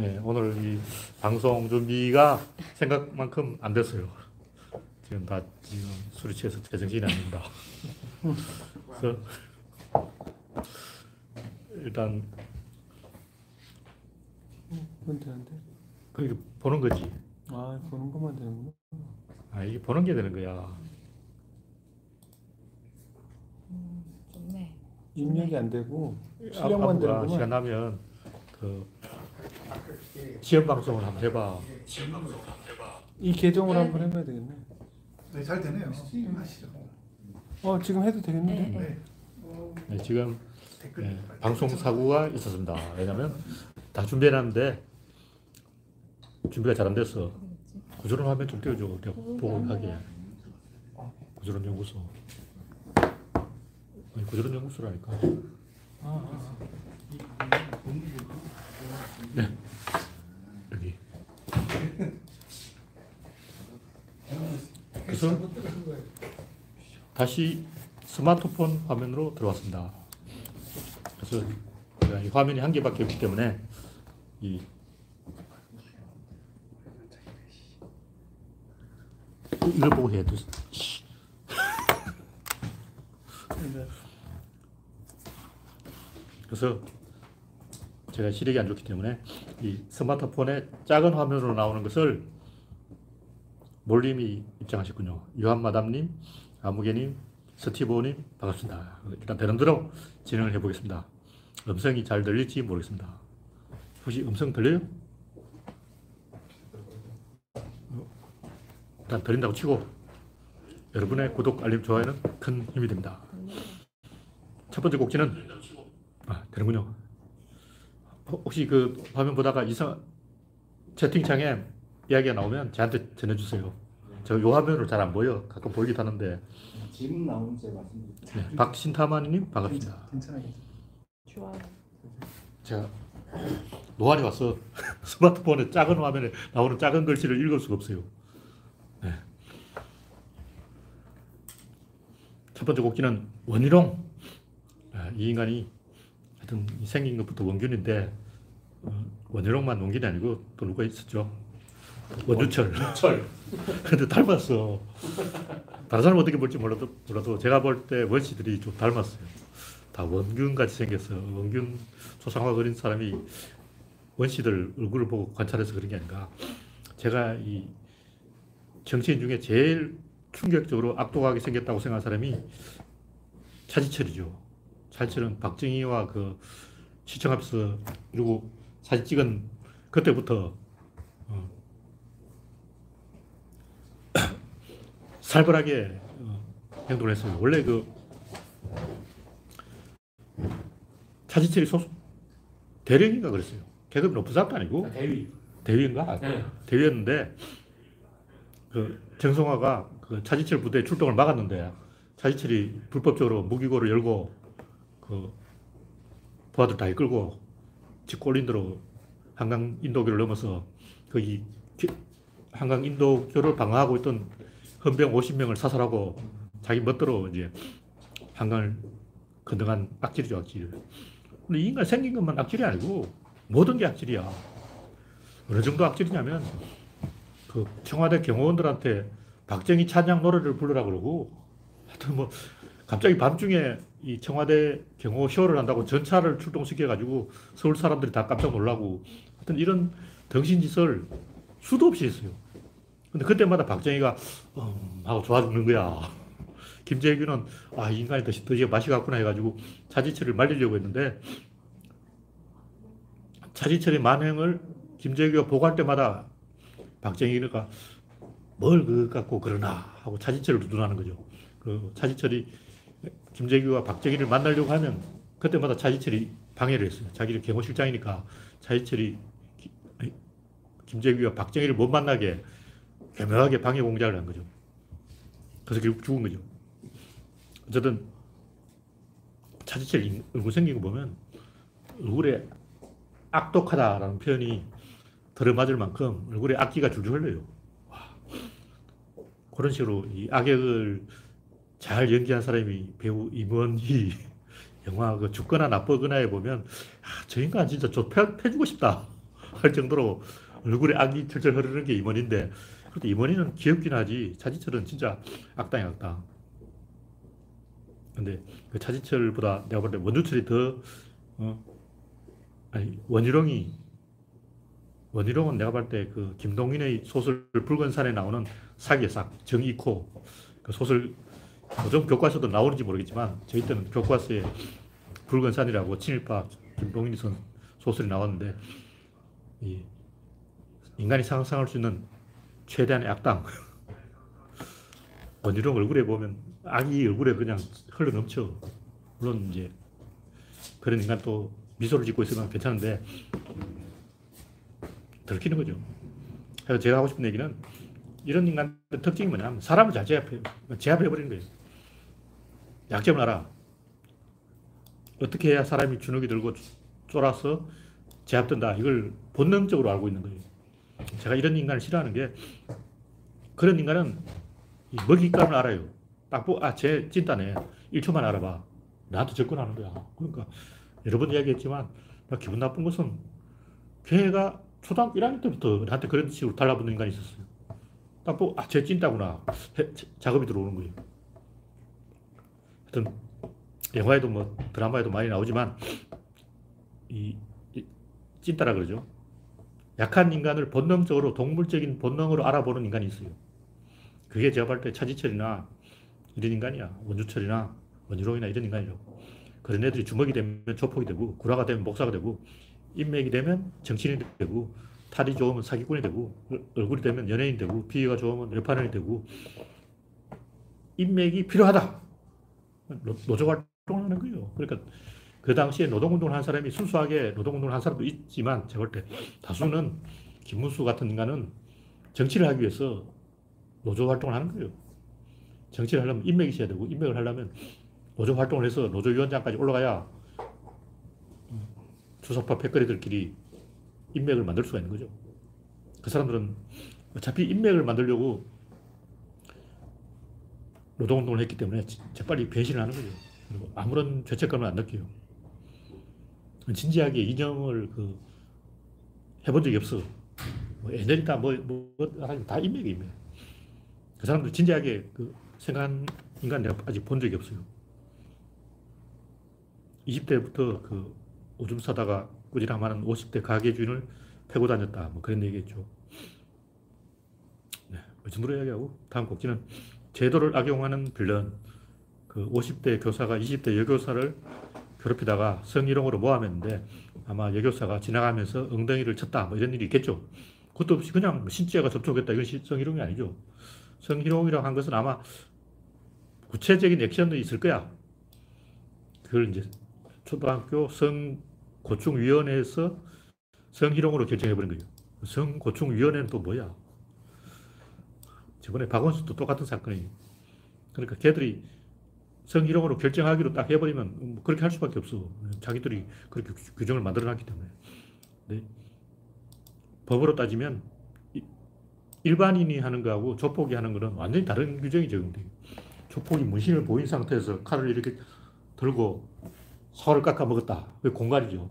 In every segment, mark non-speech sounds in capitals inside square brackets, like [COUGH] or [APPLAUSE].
네, 오늘 이 방송 준비가 생각만큼 안 됐어요. 지금 다 지금 술이 취해서 제정신이 아닙니다. 그래서 일단 그건 되는데. 그게 보는 거지. 아, 보는 것만 되는구나. 아 이게 보는 게 되는 거야. 음, 좋네. 입력이 안 되고 앞- 출력만 앞으로 되는구만. 시간 나면 그 시험 방송을 한번 해봐. 이 계정으로 네. 한번 해봐야 되겠네. 네, 잘 되네요. 하시죠. 어, 지금 해도 되겠는데? 네. 네. 네, 지금 네, 방송 사고가 있었습니다. 왜냐면 다 준비해놨는데 준비가 잘 안 됐어. 구조론 화면 좀 띄워줘. 내가 보고 하게. 구조론 연구소. 아니, 구조론 연구소라니까. 아, 네. 여기. 그래서 다시 스마트폰 화면으로 들어왔습니다. 그래서 이 화면이 한 개밖에 없기 때문에 이 이걸 보고 해야 돼. [LAUGHS] 그래서 제가 시력이 안 좋기 때문에 이 스마트폰의 작은 화면으로 나오는 것을 몰님이 입장하셨군요. 유한마담님, 아무개님, 스티브님 반갑습니다. 일단 되는 대로 진행을 해보겠습니다. 음성이 잘 들릴지 모르겠습니다. 혹시 음성 들려요? 일단 들린다고 치고 여러분의 구독, 알림, 좋아요는 큰 힘이 됩니다. 첫 번째 곡지는 아, 되는군요. 어, 혹시 그 화면 보다가 이상 채팅창에 이야기가 나오면 저한테 전해주세요. 저 요 화면으로 잘 안 보여. 가끔 보이기도 하는데. 질문 나오면 제가 말씀드릴게요. 네, 박신타마님 반갑습니다. 괜찮아, 괜찮아. 좋아요. 제가 노안이 와서 [LAUGHS] 스마트폰에 작은 화면에 나오는 작은 글씨를 읽을 수가 없어요. 네. 첫 번째 곡지는 원희룡. 아, 이 인간이 하여튼 생긴 것부터 원균인데 어, 원희룡만 원균이 아니고 또 누가 있었죠? 원주철. 철. [LAUGHS] 근데 닮았어. 다른 사람 어떻게 볼지 몰라도, 몰라도 제가 볼 때 원씨들이 좀 닮았어요. 다 원균 같이 생겼어. 원균 초상화 그린 사람이 원씨들 얼굴을 보고 관찰해서 그런 게 아닌가. 제가 이 정치인 중에 제일 충격적으로 악독하게 생겼다고 생각한 사람이 차지철이죠. 차지철은 박정희와 그 시청 앞에서 그리고 사진 찍은 그때부터 어, [COUGHS] 살벌하게 어, 행동을 했어요. 원래 그 차지철이 소속 대령인가 그랬어요. 계급이 높은 사람도 아니고 대위. 대위인가? 네. 대위였는데 그 정성화가 그 차지철 부대 출동을 막았는데 차지철이 불법적으로 무기고를 열고 그 부하들 다 이끌고 집골린 대로 한강 인도교를 넘어서 거기 기- 한강 인도교를 방어하고 있던 헌병 50명을 사살하고 자기 멋대로 이제 한강을 건너간 악질이죠, 악질. 근데 이 인간 생긴 것만 악질이 아니고 모든 게 악질이야. 어느 정도 악질이냐면 그 청와대 경호원들한테 박정희 찬양 노래를 부르라 그러고 하여튼 뭐 갑자기 밤중에 이 청와대 경호 쇼를 한다고 전차를 출동시켜가지고 서울 사람들이 다 깜짝 놀라고 하여튼 이런 덩신짓을 수도 없이 했어요. 근데 그때마다 박정희가 음, 하고 좋아 죽는 거야. [LAUGHS] 김재규는 아, 이 인간이 더 드디어 맛이 갔구나 해가지고 차지철을 말리려고 했는데 차지철의 만행을 김재규가 보고할 때마다 박정희가 뭘 그것 갖고 그러나 하고 차지철을 두둔하는 거죠. 그 차지철이 김재규가 박정희를 만나려고 하면 그때마다 차지철이 방해를 했어요. 자기를 경호실장이니까 차지철이 김재규가 박정희를 못 만나게 교묘하게 방해 공작을 한 거죠. 그래서 결국 죽은 거죠. 어쨌든 차지철 인- 얼굴 생긴 거 보면 얼굴에 악독하다라는 표현이 들어맞을 만큼 얼굴에 악기가 줄줄 흘러요. 와. 그런 식으로 이 악역을 잘 연기한 사람이 배우 임원희 [LAUGHS] 영화 그 죽거나 나쁘거나에 보면 아, 저 인간 진짜 패주고 싶다. [LAUGHS] 할 정도로 얼굴에 악이 철철 흐르는 게 임원인데 그래도 임원이는 귀엽긴 하지 차지철은 진짜 악당이 악당. 근데 그 차지철보다 내가 볼 때 원주철이 더 어, 아니 원희룡이 원희룡은 내가 볼 때 그 김동인의 소설 붉은 산에 나오는 사기의 싹 정이코 그 소설 요즘 교과서도 나오는지 모르겠지만 저희 때는 교과서에 붉은 산이라고 친일파 김동인이 쓴 소설이 나왔는데 이 인간이 상상할 수 있는 최대한의 악당 [LAUGHS] 원희룡 얼굴에 보면 악이 얼굴에 그냥 흘러 넘쳐 물론 이제 그런 인간 또 미소를 짓고 있으면 괜찮은데 들키는 거죠. 그래서 제가 하고 싶은 얘기는 이런 인간의 특징이 뭐냐면 사람을 잘 제압해요. 제압해버리는 거예요. 약점을 알아. 어떻게 해야 사람이 주눅이 들고 쫄아서 제압된다. 이걸 본능적으로 알고 있는 거예요. 제가 이런 인간을 싫어하는 게 그런 인간은 이 먹잇감을 알아요. 딱 보, 아, 쟤 찐따네. 1초만 알아봐. 나한테 접근하는 거야. 그러니까 여러 번 이야기했지만 나 기분 나쁜 것은 걔가 초등학교 1학년 때부터 나한테 그런 식으로 달라붙는 인간이 있었어요. 딱 보고 아, 쟤 찐따구나. 해- 작업이 들어오는 거예요. 하여튼 영화에도 뭐 드라마에도 많이 나오지만 이, 이 찐따라 그러죠. 약한 인간을 본능적으로 동물적인 본능으로 알아보는 인간이 있어요. 그게 제가 볼 때 차지철이나 이런 인간이야. 원주철이나 원희룡이나 이런 인간이라고. 그런 애들이 주먹이 되면 조폭이 되고 구라가 되면 목사가 되고 인맥이 되면 정치인이 되고 탈이 좋으면 사기꾼이 되고 얼- 얼굴이 되면 연예인 되고 비위가 좋으면 외판원이 되고 인맥이 필요하다. 노- 노조 활동을 하는 거예요. 그러니까 그 당시에 노동운동을 한 사람이 순수하게 노동운동을 한 사람도 있지만 제가 볼 때 다수는 김문수 같은 인간은 정치를 하기 위해서 노조 활동을 하는 거예요. 정치를 하려면 인맥이 있어야 되고 인맥을 하려면 노조 활동을 해서 노조위원장까지 올라가야 주사파 패거리들끼리 인맥을 만들 수가 있는 거죠. 그 사람들은 어차피 인맥을 만들려고 노동운동을 했기 때문에 재빨리 배신을 하는 거죠. 그리고 아무런 죄책감을 안 느껴요. 진지하게 인형을 그 해본 적이 없어. 뭐 에너지다 뭐, 뭐, 하라면 다 인맥이 인맥. 그 사람들 진지하게 그 생각한 인간 내가 아직 본 적이 없어요. 20대부터 그 오줌 싸다가 꾸지람하는 50대 가게 주인을 패고 다녔다. 뭐 그런 얘기했죠. 네, 이 정도로 이야기하고 다음 곡지는 제도를 악용하는 빌런. 그 50대 교사가 20대 여교사를 괴롭히다가 성희롱으로 모함했는데 아마 여교사가 지나가면서 엉덩이를 쳤다. 뭐 이런 일이 있겠죠. 그것도 없이 그냥 신지아가 접촉했다. 이건 시- 성희롱이 아니죠. 성희롱이라고 한 것은 아마 구체적인 액션도 있을 거야. 그걸 이제 초등학교 성고충위원회에서 성희롱으로 결정해버린 거예요. 성고충위원회는 또 뭐야? 저번에 박원순도 똑같은 사건이에요. 그러니까 걔들이 성희롱으로 결정하기로 딱 해버리면 뭐 그렇게 할 수밖에 없어. 자기들이 그렇게 규- 규정을 만들어놨기 때문에. 네. 법으로 따지면 이- 일반인이 하는 거하고 조폭이 하는 거는 완전히 다른 규정이 적용돼요. 조폭이 문신을 보인 상태에서 칼을 이렇게 들고 사과를 깎아 먹었다. 그 공갈이죠.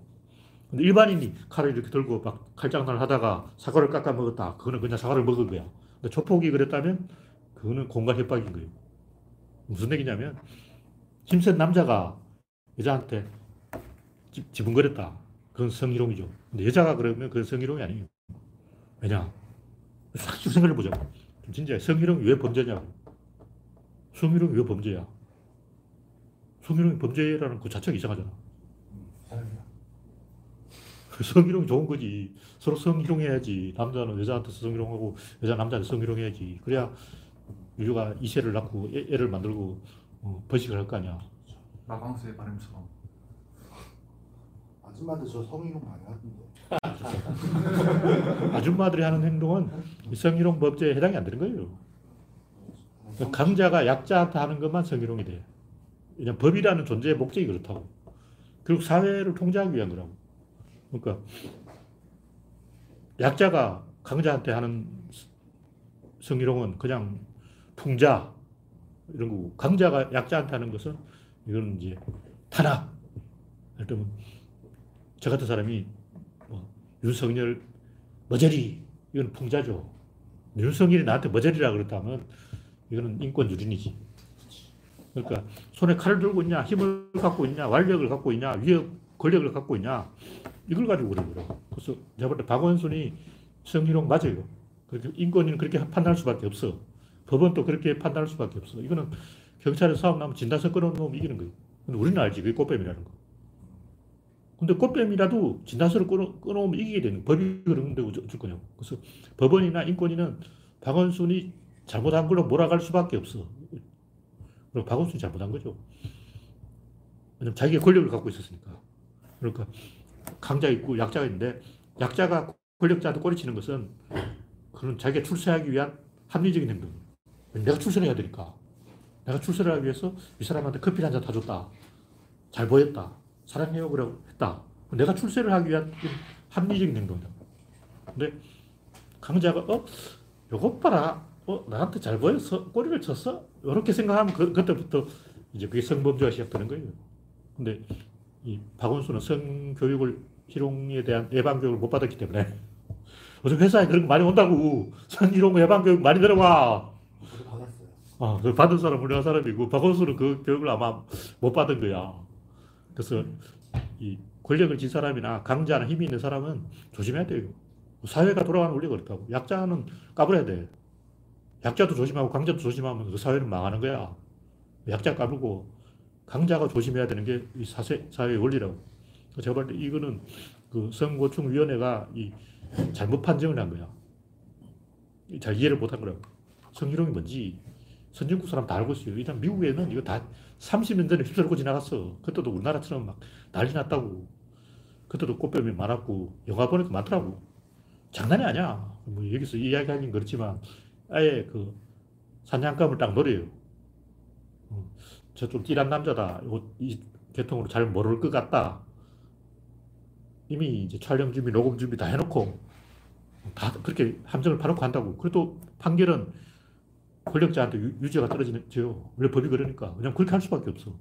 근데 일반인이 칼을 이렇게 들고 막 칼장난을 하다가 사과를 깎아 먹었다. 그거는 그냥 사과를 먹은 거야. 근데 조폭이 그랬다면 그거는 공갈 협박인 거예요. 무슨 얘기냐면 힘센 남자가 여자한테 지- 지분거렸다. 그건 성희롱이죠. 근데 여자가 그러면 그건 성희롱이 아니에요. 왜냐? 싹 생각해 보자. 좀 진지하게 성희롱이 왜 범죄냐고. 성희롱이 왜 범죄야? 성희롱이 범죄라는 그 자체가 이상하잖아. 성희롱이 좋은 거지. 서로 성희롱해야지. 남자는 여자한테 성희롱하고 여자 남자한테 성희롱해야지. 그래야 인류가 이세를 낳고 애, 를 만들고 어, 번식을 할 거 아니야. 마광수의 바람처럼. 아줌마들 저 성희롱 많이 하던데. [LAUGHS] 아줌마들이 하는 행동은 이 성희롱 법제에 해당이 안 되는 거예요. 강자가 약자한테 하는 것만 성희롱이 돼. 그냥 법이라는 존재의 목적이 그렇다고. 그리고 사회를 통제하기 위한 거라고. 그러니까 약자가 강자한테 하는 성희롱은 그냥 풍자 이런 거고 강자가 약자한테 하는 것은 이거는 이제 탄압. 예를 들면 저 같은 사람이 뭐 윤석열 머저리. 이건 풍자죠. 윤석열이 나한테 머저리라 그랬다면 이거는 인권 유린이지. 그러니까 손에 칼을 들고 있냐, 힘을 갖고 있냐, 완력을 갖고 있냐, 위협, 권력을 갖고 있냐, 이걸 가지고 그래, 그래. 그래서 제가 볼 때 박원순이 성희롱 맞아요. 그렇게 인권위는 그렇게 판단할 수밖에 없어. 법은 또 그렇게 판단할 수밖에 없어. 이거는 경찰에서 싸움 나면 진단서 끊어놓으면 이기는 거예요. 근데 우리는 알지. 그게 꽃뱀이라는 거. 근데 꽃뱀이라도 진단서를 끊어, 끊어오면 이기게 되는 거예요. 법이 그러는데 어쩔 거냐고. 그래서 법원이나 인권위는 박원순이 잘못한 걸로 몰아갈 수밖에 없어. 그리고 박원순이 잘못한 거죠. 왜냐면 자기가 권력을 갖고 있었으니까. 그러니까 강자 있고 약자가 있는데 약자가 권력자한테 꼬리치는 것은 그런 자기가 출세하기 위한 합리적인 행동. 내가 출세해야 되니까. 내가 출세를 하기 위해서 이 사람한테 커피 한잔 타줬다. 잘 보였다. 사랑해요. 그러고 했다. 내가 출세를 하기 위한 합리적인 행동이다. 근데 강자가, 어? 요것 봐라. 어? 나한테 잘 보여서 꼬리를 쳤어? 이렇게 생각하면 그, 그때부터 이제 그게 성범죄가 시작되는 거예요. 근데 이 박원순은 성교육을 희롱에 대한 예방교육을 못 받았기 때문에 요즘 회사에 그런 거 많이 온다고. 성희롱 예방교육 많이 들어와. 그 받은 사람 훌륭한 사람이고, 박원순은 그 교육을 아마 못 받은 거야. 그래서 이 권력을 진 사람이나 강자나 힘이 있는 사람은 조심해야 돼요. 사회가 돌아가는 원리가 그렇다고. 약자는 까불어야 돼. 약자도 조심하고 강자도 조심하면 그 사회는 망하는 거야. 약자 까불고 강자가 조심해야 되는 게 이 사회, 사회의 원리라고. 제가 볼 때 이거는 그 성고충위원회가 이 잘못 판정을 한 거야. 잘 이해를 못한 거라고. 성희롱이 뭔지 선진국 사람 다 알고 있어요. 일단 미국에는 이거 다 30년 전에 휩쓸고 지나갔어. 그때도 우리나라처럼 막 난리 났다고. 그때도 꽃뱀이 많았고, 영화 보니까 많더라고. 장난이 아니야. 뭐 여기서 이야기하긴 그렇지만, 아예 그 사냥감을 딱 노려요. 어, 저좀 띠란 남자다. 이거 이 계통으로 잘 모를 것 같다. 이미 이제 촬영 준비, 녹음 준비 다 해놓고, 다 그렇게 함정을 파놓고 한다고. 그래도 판결은 권력자한테 유- 유죄가 떨어지죠. 원래 법이 그러니까. 그냥 그렇게 할 수밖에 없어.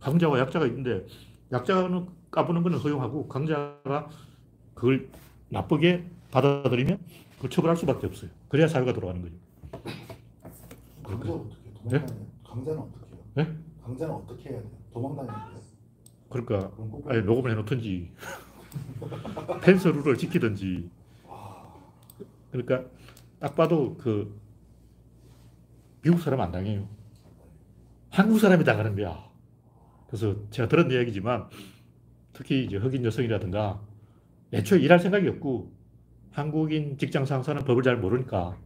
강자와 약자가 있는데, 약자는 까부는 거는 허용하고, 강자가 그걸 나쁘게 받아들이면 그걸 처벌할 수밖에 없어요. 그래야 사회가 돌아가는 거죠. 강자 어떻게? 네? 강자는 어떻게 네? 강자는 어떻게 해야 돼요? 도망다니는 거예요? 그러니까, 아예 녹음을 해놓든지, [LAUGHS] 펜스 룰을 지키든지. 그러니까, 딱 봐도 그, 미국 사람 안 당해요. 한국 사람이 당하는 거야. 그래서 제가 들은 이야기지만, 특히 이제 흑인 여성이라든가, 애초에 일할 생각이 없고, 한국인 직장 상사는 법을 잘 모르니까,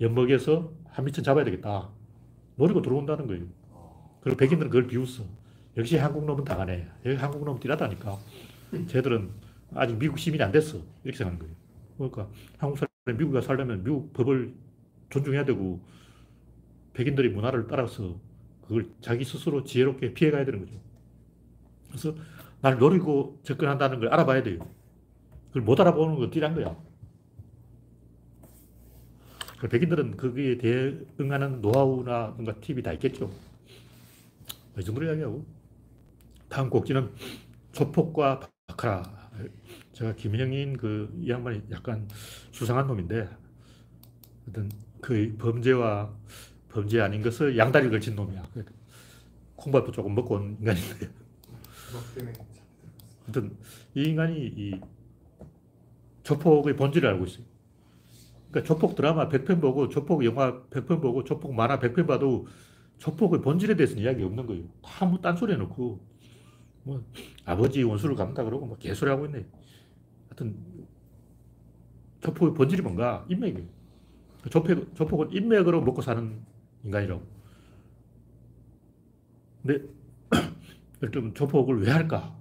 엿먹여서 한 미천 잡아야 되겠다. 노리고 들어온다는 거예요. 그리고 백인들은 그걸 비웃어. 역시 한국 놈은 당하네. 여기 한국 놈은 띠라다니까. 쟤들은 아직 미국 시민이 안 됐어. 이렇게 생각하는 거예요. 그러니까 한국 사람이 미국에 살려면 미국 법을 존중해야 되고, 백인들이 문화를 따라서 그걸 자기 스스로 지혜롭게 피해가야 되는 거죠. 그래서 날 노리고 접근한다는 걸 알아봐야 돼요. 그걸 못 알아보는 건 띠란 거야. 그 백인들은 거기에 대응하는 노하우나 뭔가 팁이 다 있겠죠. 이 정도로 이야기하고. 다음 곡지는 조폭과 바카라. 제가 김영인 그, 이 양반이 약간 수상한 놈인데, 어떤 그 범죄와 범죄 아닌 것을 양다리 걸친 놈이야. 콩밥도 조금 먹고 온 인간인데. 때문에 하여튼 이 인간이 이 조폭의 본질을 알고 있어요. 그러니까 조폭 드라마 100편 보고 조폭 영화 100편 보고 조폭 만화 100편 봐도 조폭의 본질에 대해서는 이야기 없는 거예요. 다 뭐 딴소리 해놓고 뭐 아버지 원수를 갚는다 그러고 뭐 개소리 하고 있네. 하여튼 조폭의 본질이 뭔가 인맥이에요. 조폭, 조폭은 인맥으로 먹고 사는 인간이라고. 근데 [CLEARS THROAT] 들면 조폭을 왜 할까?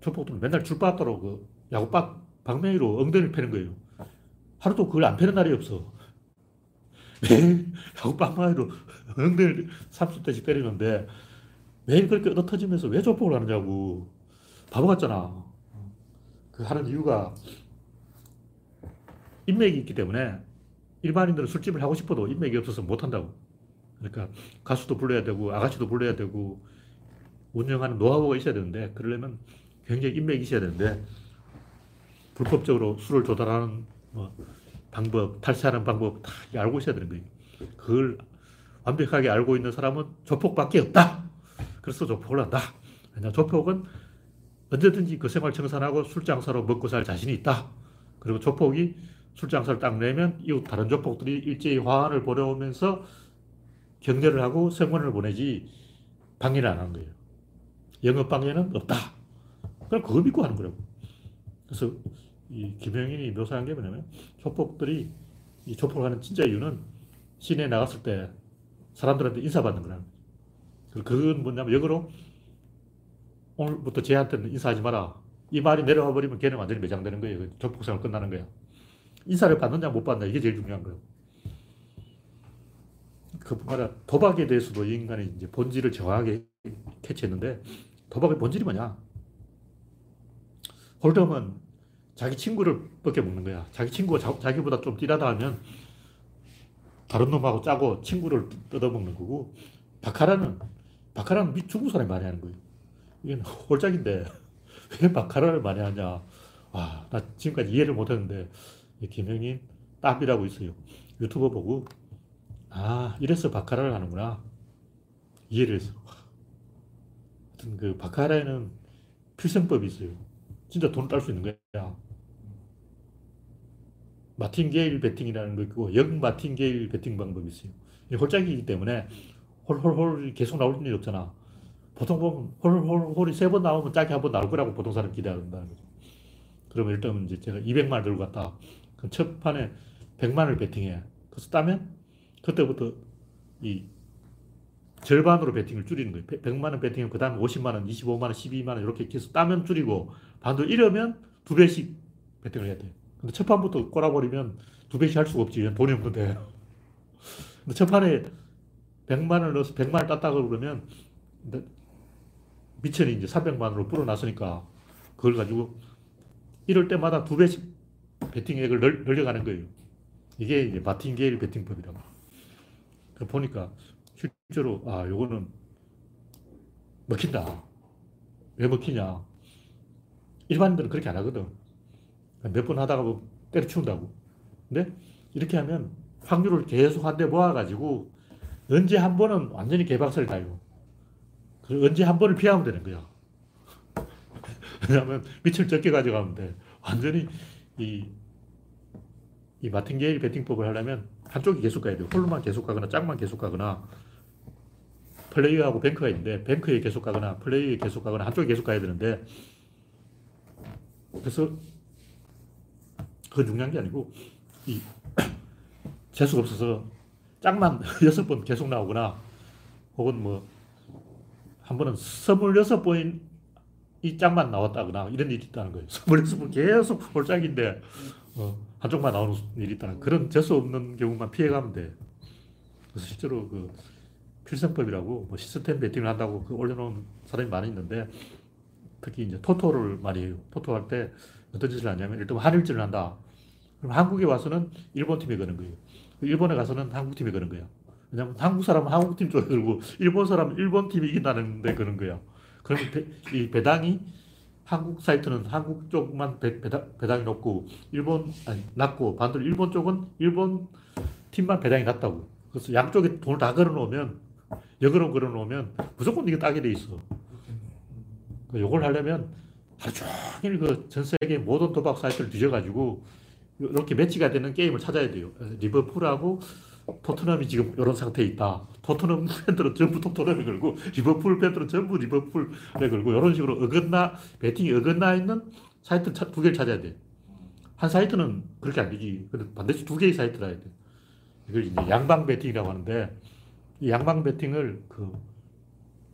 조폭들은 맨날 줄바닥으로 그 야구박 방맹이로 엉덩이를 패는 거예요. 하루도 그걸 안 패는 날이 없어. 매일 야구박 방망이로 엉덩이를 30대씩 때리는데 매일 그렇게 얻어 터지면서 왜 조폭을 하느냐고. 바보 같잖아. 그 하는 이유가 인맥이 있기 때문에 일반인들은 술집을 하고 싶어도 인맥이 없어서 못 한다고. 그러니까 가수도 불러야 되고 아가씨도 불러야 되고 운영하는 노하우가 있어야 되는데 그러려면 굉장히 인맥이 있어야 되는데 불법적으로 술을 조달하는 뭐 방법, 탈세하는 방법 다 알고 있어야 되는 거예요. 그걸 완벽하게 알고 있는 사람은 조폭밖에 없다. 그래서 조폭을 한다. 왜냐, 조폭은 언제든지 그 생활 청산하고 술장사로 먹고 살 자신이 있다. 그리고 조폭이 술장사를 딱 내면 이웃 다른 조폭들이 일제히 화환을 보내오면서 격려를 하고 성원을 보내지 방해를 안 하는 거예요. 영업 방해는 없다. 그럼 그거 믿고 하는 거라고. 그래서 이 김영인이 묘사한 게 뭐냐면 조폭들이 이 조폭을 하는 진짜 이유는 시내에 나갔을 때 사람들한테 인사받는 거라는 거죠. 그건 뭐냐면 역으로 오늘부터 쟤한테는 인사하지 마라. 이 말이 내려와 버리면 걔는 완전히 매장되는 거예요. 그 조폭생활 끝나는 거야. 인사를 받느냐 못 받느냐 이게 제일 중요한 거예요. 그뿐만 아니라 도박에 대해서도 이 인간이 이제 본질을 정확하게 캐치했는데 도박의 본질이 뭐냐? 홀덤은 자기 친구를 뻗게 먹는 거야. 자기 친구가 자, 자기보다 좀 띠라다 하면 다른 놈하고 짜고 친구를 뜯어먹는 거고 바카라는 바카라는 미 중국 사람이 많이 하는 거예요. 이게 홀짝인데 [LAUGHS] 왜 바카라를 많이 하냐? 와, 나 지금까지 이해를 못했는데 이 김영인 땀이라고 있어요. 유튜버 보고 아 이래서 바카라를 하는구나 이해를 했어. 하여튼 그 바카라에는 필승법이 있어요. 진짜 돈딸수 있는 거야. martingale 베팅이라는 거 있고 역 martingale 베팅 방법이 있어요. 이 홀짝이기 때문에 홀홀홀 계속 나올 일이 없잖아. 보통 보면 홀홀홀이 세 번 나오면 짝이 한 번 나올 거라고 보통 사람 기대한다는 거죠. 그러면 일단 이제 제가 200만 원 들고 갔다. 그럼 첫 판에 100만 원을 베팅해. 그래서 따면 그때부터 이 절반으로 베팅을 줄이는 거예요. 100만 원 베팅하면 그 다음 50만 원, 25만 원, 12만 원 이렇게 계속 따면 줄이고 반도 잃으면 두 배씩 베팅을 해야 돼요. 근데 첫 판부터 꼬라버리면 두 배씩 할 수가 없지. 돈이 없는데. 근데 첫 판에 100만 원을 넣어서 100만 원 땄다고 그러면 미천이 이제 300만 원으로 불어났으니까 그걸 가지고 이럴 때마다 두 배씩 베팅액을 널, 늘려가는 거예요. 이게 이제 마틴게일 베팅법이라고. 그 보니까 실제로 아 요거는 먹힌다. 왜 먹히냐? 일반인들은 그렇게 안 하거든. 몇 번 하다가 뭐 때려치운다고. 근데 이렇게 하면 확률을 계속 한대 모아가지고 언제 한 번은 완전히 개박살이 나요. 그 언제 한 번을 피하면 되는 거야. [LAUGHS] 왜냐하면 밑을 적게 가져가면 돼. 완전히 이, 이 마틴게일 배팅법을 하려면 한쪽이 계속 가야 돼요. 홀로만 계속 가거나 짝만 계속 가거나 플레이어하고 뱅크가 있는데 뱅크에 계속 가거나 플레이어에 계속 가거나 한쪽에 계속 가야 되는데 그래서 그건 중요한 게 아니고 이 [CLEARS THROAT] 재수가 없어서 짝만 [LAUGHS] 여섯 번 계속 나오거나 혹은 뭐 한 번은 스물여섯 번이 짝만 나왔다거나 이런 일이 있다는 거예요. [LAUGHS] 스물여섯 번 계속 홀짝인데 어, 한쪽만 나오는 일이 있다는 그런 재수 없는 경우만 피해가면 돼. 그래서 실제로 그 필승법이라고 뭐 시스템 베팅을 한다고 그 올려놓은 사람이 많이 있는데 특히 이제 토토를 많이 해요. 토토 할 때 어떤 짓을 하냐면 일단 한일전을 한다. 그럼 한국에 와서는 일본 팀에 거는 거예요. 일본에 가서는 한국 팀에 거는 거야. 왜냐면 한국 사람은 한국 팀 쪽에 걸고 일본 사람은 일본 팀이 이긴다는데 그런 거야. 그러면 배, 이 배당이 한국 사이트는 한국 쪽만 배, 배당, 배당이 높고 일본 아니 낮고 반대로 일본 쪽은 일본 팀만 배당이 낮다고. 그래서 양쪽에 돈을 다 걸어 놓으면 역으로 걸어 놓으면 무조건 이게 따게 돼 있어. 요걸 하려면 하루 종일 그 전 세계 모든 도박 사이트를 뒤져가지고 이렇게 매치가 되는 게임을 찾아야 돼요. 리버풀하고 토트넘이 지금 이런 상태에 있다. 토트넘 [LAUGHS] 팬들은 전부 토트넘에 걸고 리버풀 팬들은 전부 리버풀에 걸고 이런 식으로 어긋나 배팅이 어긋나 있는 사이트 두 개를 찾아야 돼. 한 사이트는 그렇게 안 되지. 반드시 두 개의 사이트라 해야 돼. 이걸 이제 양방 배팅이라고 하는데 이 양방 배팅을 그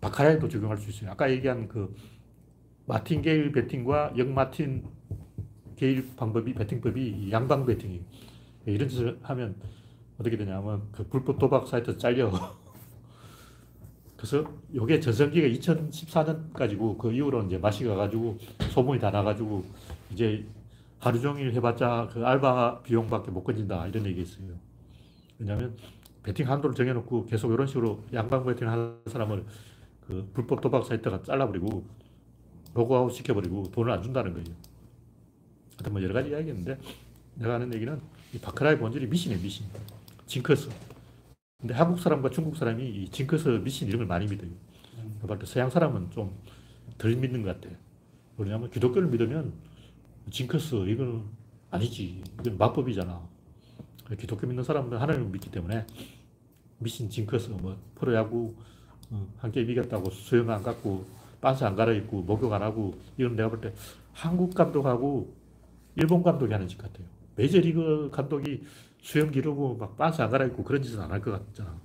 바카라에도 적용할 수 있어요. 아까 얘기한 그 마틴 게일 배팅과 영 마틴 게일 방법이 배팅법이 양방 배팅이에요. 이런 짓을 하면 어떻게 되냐면 그 불법 도박 사이트 잘려. [LAUGHS] 그래서 이게 전성기가 2014년까지고 그 이후로 이제 맛이 가가지고 소문이 다 나가지고 이제 하루 종일 해봤자 그 알바 비용밖에 못 건진다 이런 얘기 있어요. 왜냐하면 베팅 한도를 정해놓고 계속 이런 식으로 양방 베팅을 하는 사람을 그 불법 도박 사이트가 잘라버리고 로그아웃 시켜버리고 돈을 안 준다는 거예요. 하여튼 뭐 여러 가지 이야기 있는데 내가 하는 얘기는 이 바카라의 본질이 미신이에요, 미신. 징크스. 근데 한국 사람과 중국 사람이 이 징크스, 미신 걸 많이 믿어요. 내가 볼때 서양 사람은 좀 덜 믿는 것 같아. 왜냐하면 기독교를 믿으면 징크스 이거는 아니지. 이건 마법이잖아. 기독교 믿는 사람은 하나님을 믿기 때문에 미신 징크스, 뭐 프로야구 어, 한 게임 이겼다고 수영 안 갖고 빤스 안 갈아입고 목욕 안 하고 이건 내가 볼 때 한국 감독하고 일본 감독이 하는 짓 같아요. 메이저리그 감독이 수영 기르고 막 빤스 안 갈아입고 그런 짓은 안 할 것 같잖아.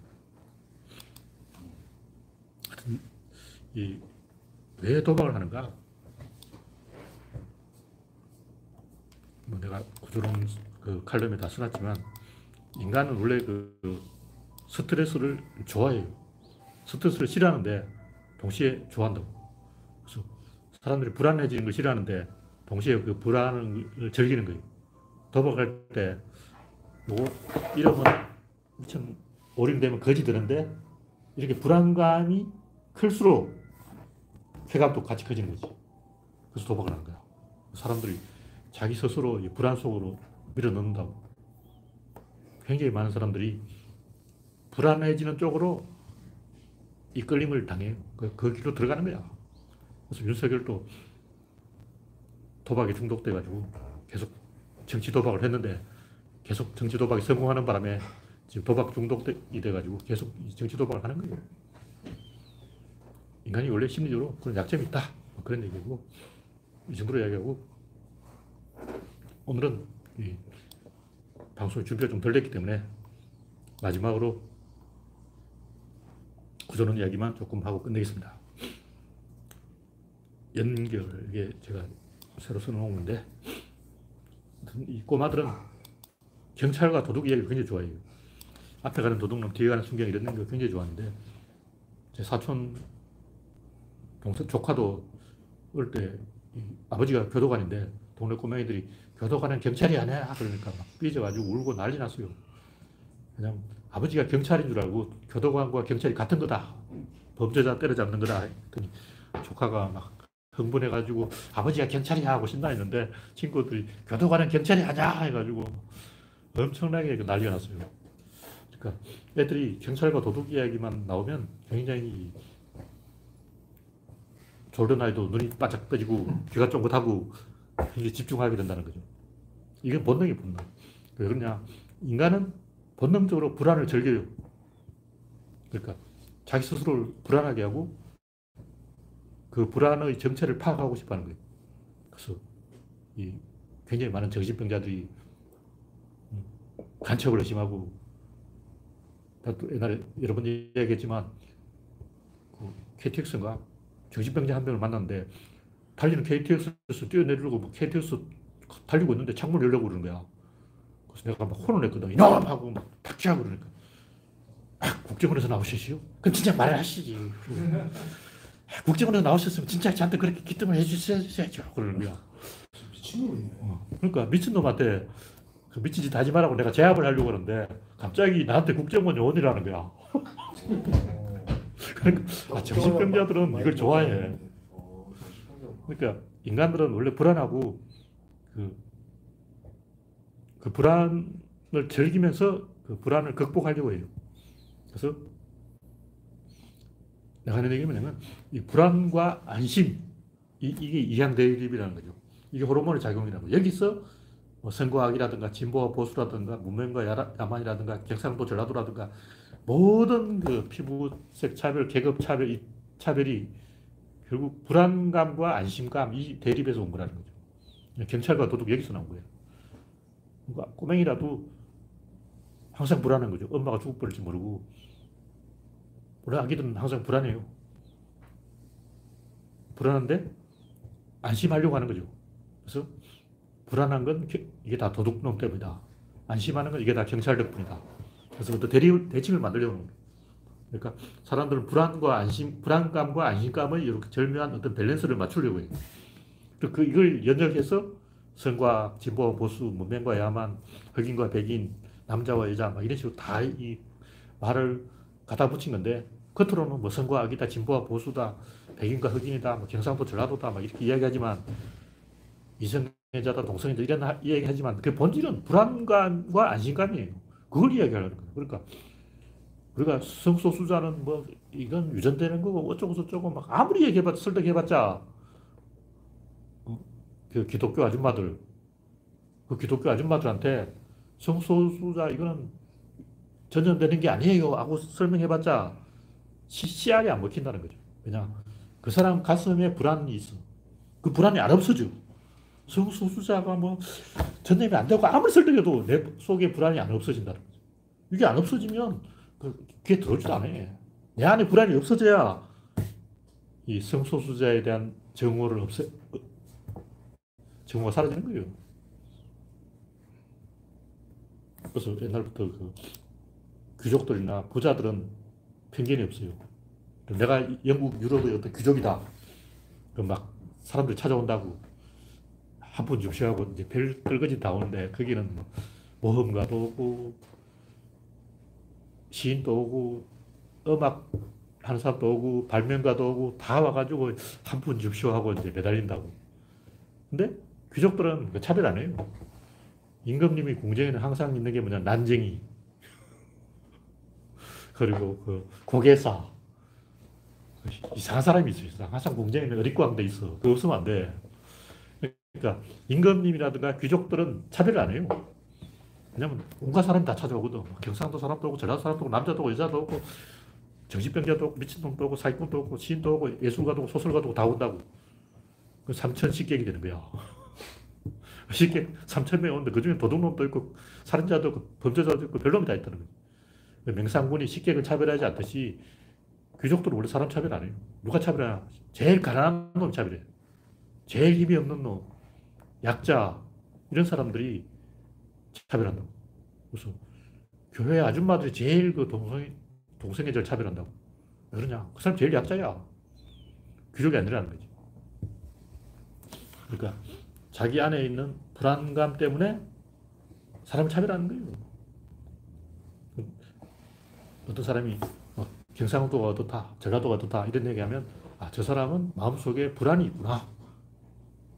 하여튼 이왜 도박을 하는가? 뭐 내가 구조론 그 칼럼에 다 써놨지만 인간은 원래 그, 그 스트레스를 좋아해요. 스트레스를 싫어하는데 동시에 좋아한다고. 그래서 사람들이 불안해지는 걸 싫어하는데 동시에 그 불안을 즐기는 거예요. 도박할 때 요거 이러면 참 오링되면 거지 드는데 이렇게 불안감이 클수록 쾌감도 같이 커지는 거지. 그래서 도박을 하는 거야. 사람들이 자기 스스로 이 불안 속으로 밀어넣는다고. 굉장히 많은 사람들이 불안해지는 쪽으로 이 끌림을 당해요. 그, 그 길로 들어가는 거야. 그래서 윤석열도 도박에 중독돼가지고 계속 정치 도박을 했는데 계속 정치 도박에 성공하는 바람에 지금 도박 중독이 돼가지고 계속 이 정치 도박을 하는 거예요. 인간이 원래 심리적으로 그런 약점이 있다. 뭐 그런 얘기고 이 정도로 이야기하고 오늘은 이 방송의 준비가 좀 덜 됐기 때문에 마지막으로 구조론 이야기만 조금 하고 끝내겠습니다. 연결, 이게 제가 새로 써놓은 건데, 이 꼬마들은 경찰과 도둑 이야기를 굉장히 좋아해요. 앞에 가는 도둑놈, 뒤에 가는 순경 이런 거 굉장히 좋아하는데, 제 사촌 동생, 조카도 어릴 때 아버지가 교도관인데, 동네 꼬맹이들이 교도관은 경찰이 아니야. 그러니까 막 삐져가지고 울고 난리 났어요. 그냥 아버지가 경찰인 줄 알고 교도관과 경찰이 같은 거다. 범죄자 때려잡는 거다. 했더니 조카가 막 흥분해가지고 아버지가 경찰이야 하고 신나했는데 친구들이 교도관은 경찰이 아니야 해가지고 엄청나게 그 난리가 났어요. 그러니까 애들이 경찰과 도둑 이야기만 나오면 굉장히 졸던 아이도 눈이 바짝 떠지고 귀가 쫑긋하고 굉장히 집중하게 된다는 거죠. 이게 본능이 본능. 왜 그러냐? 인간은 본능적으로 불안을 즐겨요. 그러니까 자기 스스로를 불안하게 하고 그 불안의 정체를 파악하고 싶어 하는 거예요. 그래서 이 굉장히 많은 정신병자들이 음, 간첩을 의심하고 나도 옛날에 여러 번 얘기했지만 그 KTX인가 정신병자 한 명을 만났는데 달리는 KTX에서 뛰어내리려고 뭐 KTX 달리고 있는데 창문을 열려고 그러는 거야. 그래서 내가 막 혼을 냈거든. 이놈! 하고 막 탁취하고 그러니까. 아, 국정원에서 나오시지요? 그럼 진짜 말을 하시지. 아, 국정원에서 나오셨으면 진짜 저한테 그렇게 기뜸을 해주셔야죠. 그러는 거야. 미친놈이네. 어. 그러니까 미친놈한테 그 미친 짓 하지 말라고 내가 제압을 하려고 하는데 갑자기 나한테 국정원 요원이라는 거야. 그러니까 아, 정신병자들은 이걸 좋아해. 그러니까 인간들은 원래 불안하고 그, 그 불안을 즐기면서 그 불안을 극복하려고 해요. 그래서 내가 하는 얘기는 뭐냐면 이 불안과 안심 이, 이게 이양대립이라는 거죠. 이게 호르몬의 작용이라고. 여기서 뭐 선거학이라든가 진보와 보수라든가 문명과 야라, 야만이라든가 경상도 전라도라든가 모든 그 피부색 차별, 계급 차별, 이 차별이 결국 불안감과 안심감 이 대립에서 온 거라는 거죠. 경찰과 도둑 여기서 나온 거예요. 그러니까 꼬맹이라도 항상 불안한 거죠. 엄마가 죽을 뻔할지 모르고. 원래 아기들은 항상 불안해요. 불안한데 안심하려고 하는 거죠. 그래서 불안한 건 이게 다 도둑놈 때문이다. 안심하는 건 이게 다 경찰 덕분이다. 그래서 대립, 대칭을 만들려고 하는 거예요. 그러니까 사람들은 불안과 안심, 불안감과 안심감의 이렇게 절묘한 어떤 밸런스를 맞추려고 해요. 그 이걸 연역해서 선과 진보와 보수, 문명과 야만, 흑인과 백인, 남자와 여자 막 이런 식으로 다 이 말을 갖다 붙인 건데 겉으로는 뭐 선과 악이다, 진보와 보수다, 백인과 흑인이다, 뭐 경상도 전라도다 막 이렇게 이야기하지만 이성의 동성애자다, 동성애자 이런 하- 이야기 하지만 그 본질은 불안감과 안심감이에요. 그걸 이야기하는 거예요. 그러니까 우리가 성소수자는 뭐 이건 유전되는 거고 어쩌고 저쩌고 막 아무리 얘기해봤자 설득해봤자 어? 그 기독교 아줌마들 그 기독교 아줌마들한테 성소수자 이거는 전염되는 게 아니에요 하고 설명해봤자 시- 씨알이 안 먹힌다는 거죠. 왜냐 그 사람 가슴에 불안이 있어. 그 불안이 안 없어져. 성소수자가 뭐 전염이 안 되고 아무리 설득해도 내 속에 불안이 안 없어진다는 거죠. 이게 안 없어지면 그 귀에 들어오지도 않아. 내 안에 불안이 없어져야 이 성소수자에 대한 정오를 없애, 정오가 사라지는 거예요. 그래서 옛날부터 그 귀족들이나 부자들은 편견이 없어요. 내가 영국, 유럽의 어떤 귀족이다. 막 사람들이 찾아온다고 한 푼 줍시하고 이제 별 떨거지 다 오는데 거기는 뭐 모험가도 오고 시인도 오고 음악 하는 사람도 오고 발명가도 오고 다 와가지고 한 푼 줍시오 하고 이제 매달린다고. 근데 귀족들은 그 차별 안 해요. 임금님이 궁정에는 항상 있는 게 뭐냐 난쟁이 그리고 그 고개사 이상한 사람이 있어요. 항상 궁정에는 어릿광대 있어. 그거 없으면 안 돼. 그러니까 임금님이라든가 귀족들은 차별을 안 해요. 왜냐면 온갖 사람이 다 찾아오거든. 경상도 사람도 오고 전라도 사람도 오고 남자도 오고 여자도 오고 정신병자도 오고 미친놈도 오고 사기꾼도 오고 시인도 오고 예술가도 오고 소설가도 오고 다 온다고. 그 3천 식객이 되는 거야. [LAUGHS] 식객 3천 명 오는데 그중에 도둑놈도 있고 살인자도 있고 범죄자도 있고 별놈이 다 있다는 거지. 맹상군이 식객을 차별하지 않듯이 귀족들은 원래 사람 차별 안 해요. 누가 차별하냐? 제일 가난한 놈이 차별해. 제일 힘이 없는 놈, 약자 이런 사람들이 차별한다고. 그래서 교회 아줌마들이 제일 그 동성 동성애자를 차별한다고. 왜 그러냐? 그 사람 제일 약자야. 귀족이 아니라는 거지. 그러니까 자기 안에 있는 불안감 때문에 사람을 차별하는 거예요. 어떤 사람이 어, 경상도가 어떻다, 전라도가 어떻다 이런 얘기하면 아, 저 사람은 마음속에 불안이 있구나.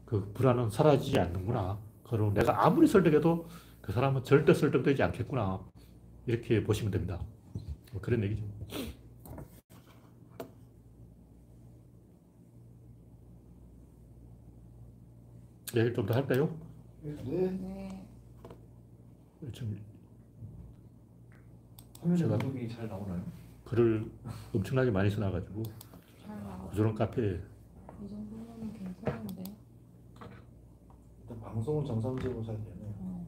그 불안은 사라지지 않는구나. 그리고 내가 아무리 설득해도 그 사람은 절대 설득되지 않겠구나. 이렇게 보시면 됩니다. 뭐 그런 얘기죠. 얘기를 좀 더 할까요? 네. 네. 지금 화면에 모습이 잘 나오나요? 글을 엄청나게 많이 써놔가지고. 저런 카페에 이 정도면 괜찮은데. 일단 방송은 정상적으로 잘 되네. 어.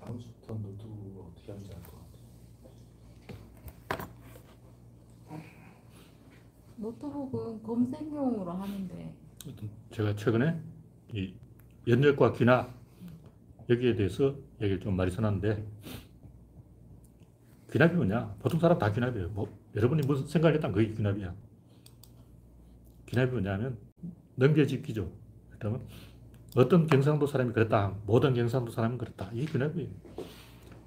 다음 주부터 노트북 어떻게 하는지 알 것 같아. 노트북은 검색용으로 하는데. 제가 최근에 이 연력과 귀납 여기에 대해서 얘기를 좀 많이 써놨는데 귀납이 뭐냐? 보통 사람 다 귀납이에요. 뭐 여러분이 무슨 생각을 했다면 그게 귀납이야. 귀납이 뭐냐면 넘겨짚기죠. 그러면 어떤 경상도 사람이 그랬다. 모든 경상도 사람이 그렇다. 이게 귀납이에요.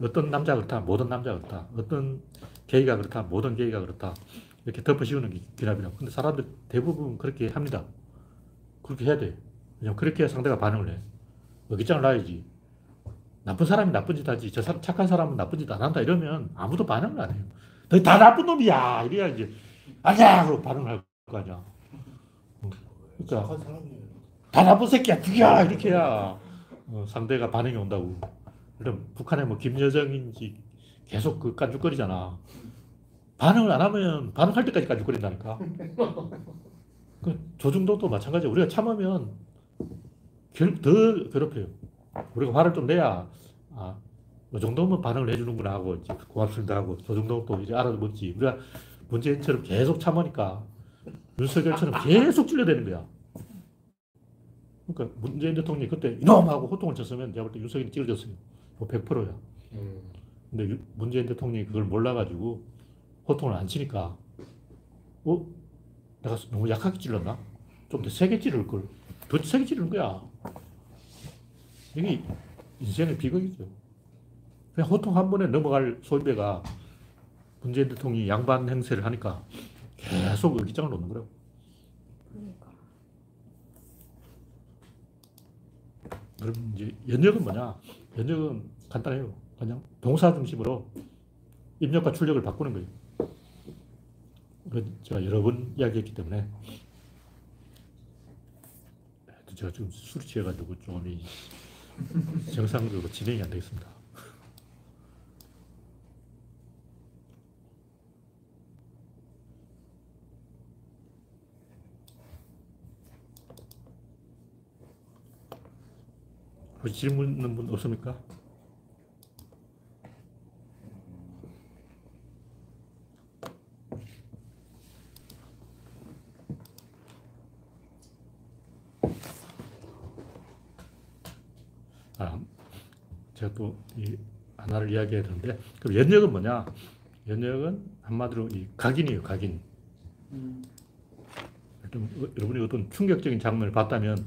어떤 남자가 그렇다. 모든 남자가 그렇다. 어떤 게이가 그렇다. 모든 게이가 그렇다. 이렇게 덮어씌우는 게 귀납이라고. 근데 사람들 대부분 그렇게 합니다. 그렇게 해야 돼. 왜냐면 그렇게 해야 상대가 반응을 해. 어깃장을 놔야지. 나쁜 사람이 나쁜 짓 하지. 저 사람, 착한 사람은 나쁜 짓 안 한다. 이러면 아무도 반응을 안 해요. 너 다 나쁜 놈이야. 이래야 이제, 아니야! 그러고 반응을 할 거 아니야. 그러니까. 다 나쁜 새끼야. 죽여! 이렇게 해야 어, 상대가 반응이 온다고. 그럼 북한에 뭐 김여정인지 계속 그 깐죽거리잖아. 반응을 안 하면 반응할 때까지 깐죽거린다니까. [LAUGHS] 그 조중동도 마찬가지야. 우리가 참으면 결, 더 괴롭혀요. 우리가 화를 좀 내야, 아, 이 정도면 반응을 해주는구나 하고, 이제 고맙습니다 하고, 조중동도 이제 알아먹지. 우리가 문재인처럼 계속 참으니까, 윤석열처럼 계속 찔러대는 거야. 그러니까 문재인 대통령이 그때 이놈하고 호통을 쳤으면 내가 볼 때 윤석열이 찔러졌어요. 뭐 100%야. 근데 유- 문재인 대통령이 그걸 몰라가지고 호통을 안 치니까, 어? 내가 너무 약하게 찔렀나? 좀 더 세게 찌를 걸. 더 세게 찌르는 거야. 이게 인생의 비극이죠. 그냥 호통 한 번에 넘어갈 소비배가 문재인 대통령이 양반 행세를 하니까 계속 의기장을 놓는 거라고. 그러니까. 그럼 이제 연역은 뭐냐? 연역은 간단해요. 그냥 동사 중심으로 입력과 출력을 바꾸는 거예요. 제가 여러 번 이야기했기 때문에 제가 지금 술이 취해가지고 좀이 정상적으로 진행이 안 되겠습니다. 질문 있는 분 없습니까? 아, 제가 또 이 하나를 이야기해야 되는데, 그럼 연역은 뭐냐? 연역은 한마디로 이 각인이에요, 각인. 좀 어- 여러분이 어떤 충격적인 장면을 봤다면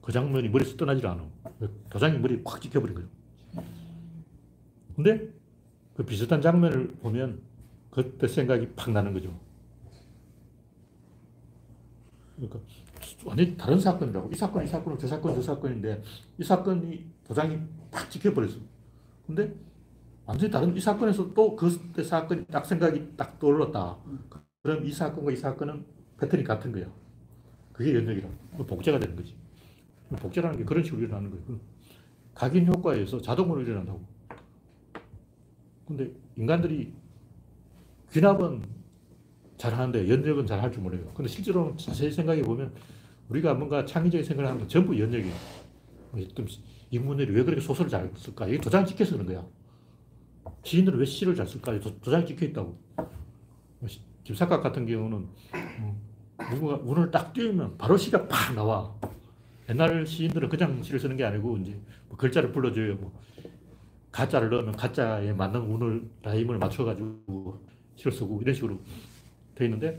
그 장면이 머리에서 떠나질 않아. 도장이 머리에 꽉 찍혀버린 거예요. 근데 그 비슷한 장면을 보면 그때 생각이 팍 나는 거죠. 그러니까 완전히 다른 사건이라고. 이 사건, 이 사건은 저 사건, 저 사건인데 이 사건이 도장이 팍 찍혀버렸어. 근데 완전히 다른 이 사건에서 또 그때 사건이 딱 생각이 딱 떠올랐다. 그럼 이 사건과 이 사건은 패턴이 같은 거야. 그게 연역이라고. 복제가 되는 거지. 복제라는 게 그런 식으로 일어나는 거예요. 각인 효과에 의해서 자동으로 일어난다고. 근데 인간들이 귀납은 잘하는데 연역은 잘 할줄 몰라요. 근데 실제로는 자세히 생각해 보면 우리가 뭔가 창의적인 생각을 건 전부 연역이에요. 좀 인문들이 왜 그렇게 소설을 잘 쓸까? 이게 도장 찍혀서 그런 거야. 시인들은 왜 시를 잘 쓸까? 도, 도장이 찍혀 있다고. 김사각 같은 경우는 음, 누군가 문을 딱 띄우면 바로 시가 팍 나와. 옛날 시인들은 그냥 시를 쓰는 게 아니고 이제 뭐 글자를 불러줘요. 뭐 가짜를 넣으면 가짜에 맞는 운을 라임을 맞춰가지고 시를 쓰고 이런 식으로 돼 있는데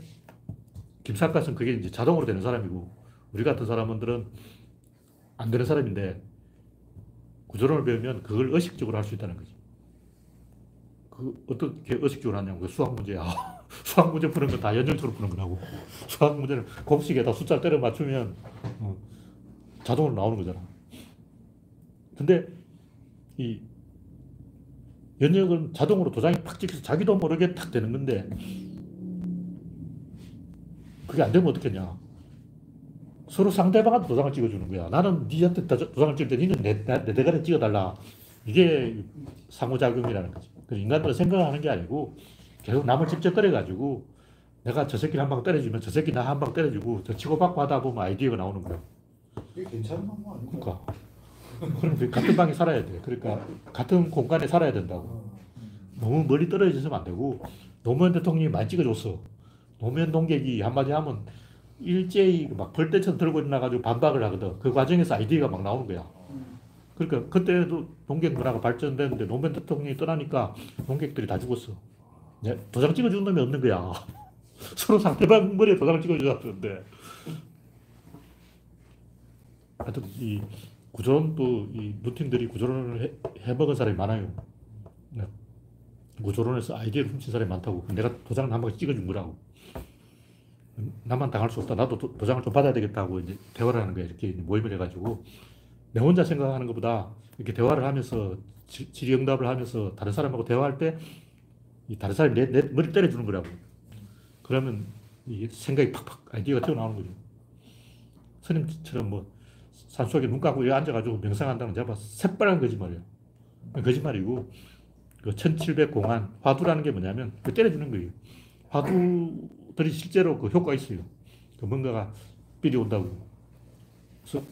김사갓은 그게 이제 자동으로 되는 사람이고 우리 같은 사람들은 안 되는 사람인데 구조론을 배우면 그걸 의식적으로 할 수 있다는 거지. 그 어떻게 의식적으로 하냐고 그 수학 문제야. [LAUGHS] 수학 문제 푸는 건 다 연정처럼 푸는 거라고. 수학 문제는 곱식에다 숫자 때려 맞추면 어, 자동으로 나오는 거잖아. 근데 이 연역은 자동으로 도장이 팍 찍혀서 자기도 모르게 탁 되는 건데 그게 안 되면 어떻겠냐. 서로 상대방한테 도장을 찍어주는 거야. 나는 니한테 도- 도장을 찍을 때 니는 내, 내, 내 대가리 찍어달라. 이게 상호작용이라는 거지. 그 인간들은 생각을 하는 게 아니고 계속 남을 집적거려가지고 내가 저 새끼를 한방 때려주면 저 새끼 나 한 방 때려주고 저 치고받고 하다 보면 아이디어가 나오는 거야. 이게 괜찮은 방법 아닌가? 그러니까. 그럼 그 같은 방에 살아야 돼. 그러니까 같은 공간에 살아야 된다고. 너무 멀리 떨어져 있으면 안 되고 노무현 대통령이 많이 찍어줬어. 노무현 동객이 한마디 하면 일제히 막 벌떼처럼 들고 일어나가지고 반박을 하거든. 그 과정에서 아이디어가 막 나오는 거야. 그러니까 그때도 농객 문화가 발전됐는데 노무현 대통령이 떠나니까 농객들이 다 죽었어. 네, 도장 찍어주는 놈이 없는 거야. [LAUGHS] 서로 상대방 머리에 도장을 찍어주었는데. 하여튼 이 구조론도 이 루틴들이 구조론을 해, 해먹은 사람이 많아요. 네. 구조론에서 아이디어를 훔친 사람이 많다고. 내가 도장을 한방 찍어준 거라고. 나만 당할 수 없다. 나도 도, 장을좀 받아야 되겠다고 이제 대화를 하는 거야. 이렇게 모임을 해가지고. 내 혼자 생각하는 것보다 이렇게 대화를 하면서 질- 질의응답을 하면서 다른 사람하고 대화할 때 이 다른 사람이 내, 내 머리 때려주는 거라고. 그러면 이 생각이 팍팍 아이디어가 튀어나오는 거죠. 스님처럼 뭐 산속에 눈 감고 여기 앉아가지고 명상한다는 제가 새빨간 거짓말이에요. 거짓말이고 그 1700 공안 화두라는 게 뭐냐면 그 때려주는 거예요. 화두 들이 실제로 그 효과가 있어요. 그 뭔가가 삘이 온다고. 그래서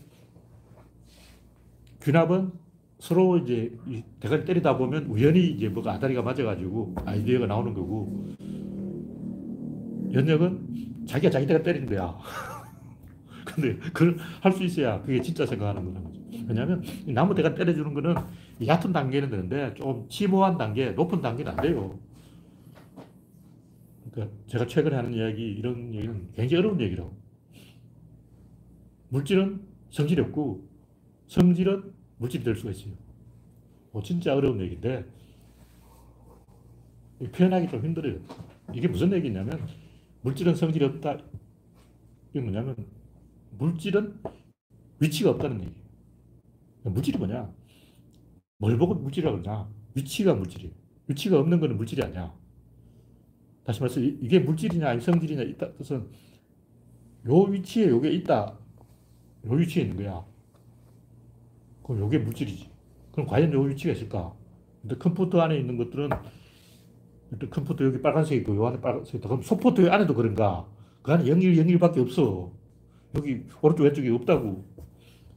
귀납은 서로 이제 이 대가리 때리다 보면 우연히 이제 뭐가 아다리가 맞아가지고 아이디어가 나오는 거고 연역은 자기가 자기 대가 때리는 거야. [LAUGHS] 근데 그걸 할 수 있어야 그게 진짜 생각하는 거라는 거죠. 왜냐하면 이 나무 대가 때려주는 거는 이 얕은 단계는 되는데 좀 심오한 단계, 높은 단계는 안 돼요. 그러니까 제가 최근에 하는 이야기, 이런 얘기는 굉장히 어려운 얘기라고. 물질은 성질이 없고 성질은 물질이 될 수가 있어요. 뭐 진짜 어려운 얘기인데 이 표현하기 좀 힘들어요. 이게 무슨 얘기냐면 물질은 성질이 없다. 이게 뭐냐면 물질은 위치가 없다는 얘기예요. 물질이 뭐냐? 뭘 보고 물질이라고 그러냐? 위치가 물질이에요. 위치가 없는 거는 물질이 아니야. 다시 말해서 이- 이게 물질이냐, 아니 성질이냐, 있다. 뜻은 요 위치에 요게 있다. 요 위치에 있는 거야. 그럼 요게 물질이지. 그럼 과연 요 위치가 있을까? 근데 컴퓨터 안에 있는 것들은 일단 컴퓨터 여기 빨간색이 있고 요 안에 빨간색이 있다. 그럼 소프트 안에도 그런가? 그 안에 01, 01밖에 없어. 여기 오른쪽 왼쪽이 없다고.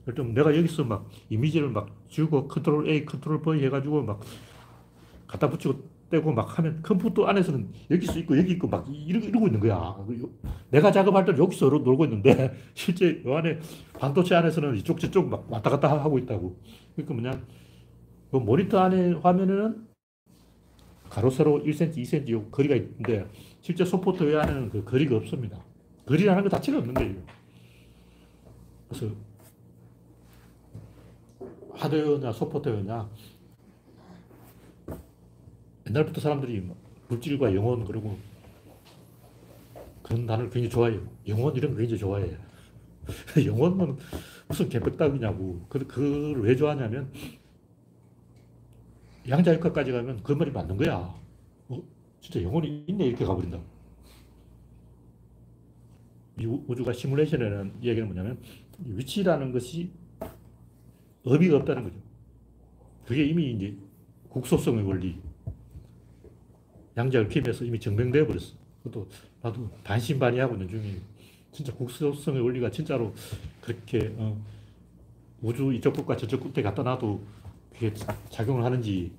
일단 내가 여기서 막 이미지를 막 지우고 컨트롤 A, 컨트롤 V 해가지고 막 갖다 붙이고 떼고 막 하면 컴퓨터 안에서는 여기서 있고 여기 있고 막 이러고, 이러고 있는 거야. 내가 작업할 때는 여기서 놀고 있는데 [LAUGHS] 실제 요 안에 반도체 안에서는 이쪽 저쪽 막 왔다 갔다 하고 있다고. 그러니까 뭐냐. 그 모니터 안에 화면에는 가로 세로 1cm, 2cm 요 거리가 있는데 실제 소프트웨어 안에는 그 거리가 없습니다. 거리라는 것 자체가 없는 거예요. 그래서 하드웨어냐 소프트웨어냐 옛날부터 사람들이 뭐 물질과 영혼 그러고 그런 단어를 굉장히 좋아해요. 영혼 이런 거 굉장히 좋아해. [LAUGHS] 영혼은 무슨 개벽다귀냐고. 그, 그걸 왜 좋아하냐면 양자역학까지 가면 그 말이 맞는 거야. 어, 진짜 영혼이 있네 이렇게 가버린다. 이 우- 우주가 시뮬레이션이라는 이야기는 뭐냐면 이 위치라는 것이 의미가 없다는 거죠. 그게 이미 이제 국소성의 원리. 양자를 피면서 이미 증명되어 버렸어. 그것도 나도 반신반의하고 있는 중이에요. 진짜 국소성의 원리가 진짜로 그렇게 어, 우주 이쪽 끝과 저쪽 끝에 갖다 놔도 그게 작용을 하는지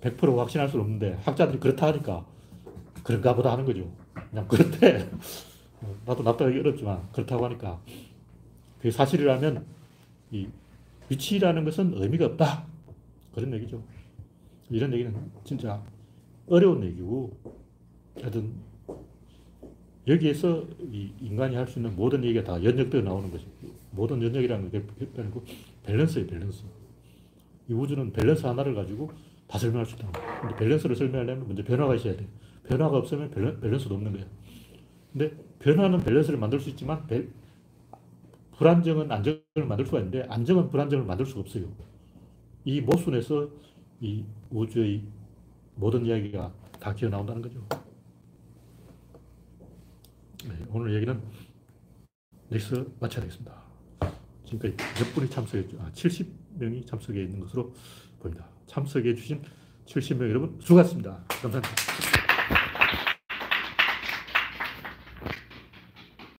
100% 확신할 수는 없는데 학자들이 그렇다 하니까 그런가 보다 하는 거죠. 그냥 그렇대. 어, 나도 납득하기 어렵지만 그렇다고 하니까 그게 사실이라면 이 위치라는 것은 의미가 없다. 그런 얘기죠. 이런 얘기는 진짜 어려운 얘기고 하여튼 여기에서 이 인간이 할 수 있는 모든 얘기가 다 연역되어 나오는 것이고 모든 영역이라는 게 아니고 밸런스예요 밸런스. 이 우주는 밸런스 하나를 가지고 다 설명할 수 있다 근데 밸런스를 설명하려면 먼저 변화가 있어야 돼. 변화가 없으면 밸런, 밸런스도 없는 거야. 근데 변화는 밸런스를 만들 수 있지만 밸- 불안정은 안정을 만들 수가 있는데 안정은 불안정을 만들 수가 없어요. 이 모순에서 이 우주의 모든 이야기가 다 기어 나온다는 거죠. 네, 오늘 얘기는 여기서 마쳐야 되겠습니다. 지금까지 몇 분이 참석했죠? 아, 70명이 참석해 있는 것으로 보입니다. 참석해 주신 70명 여러분 수고하셨습니다. 감사합니다.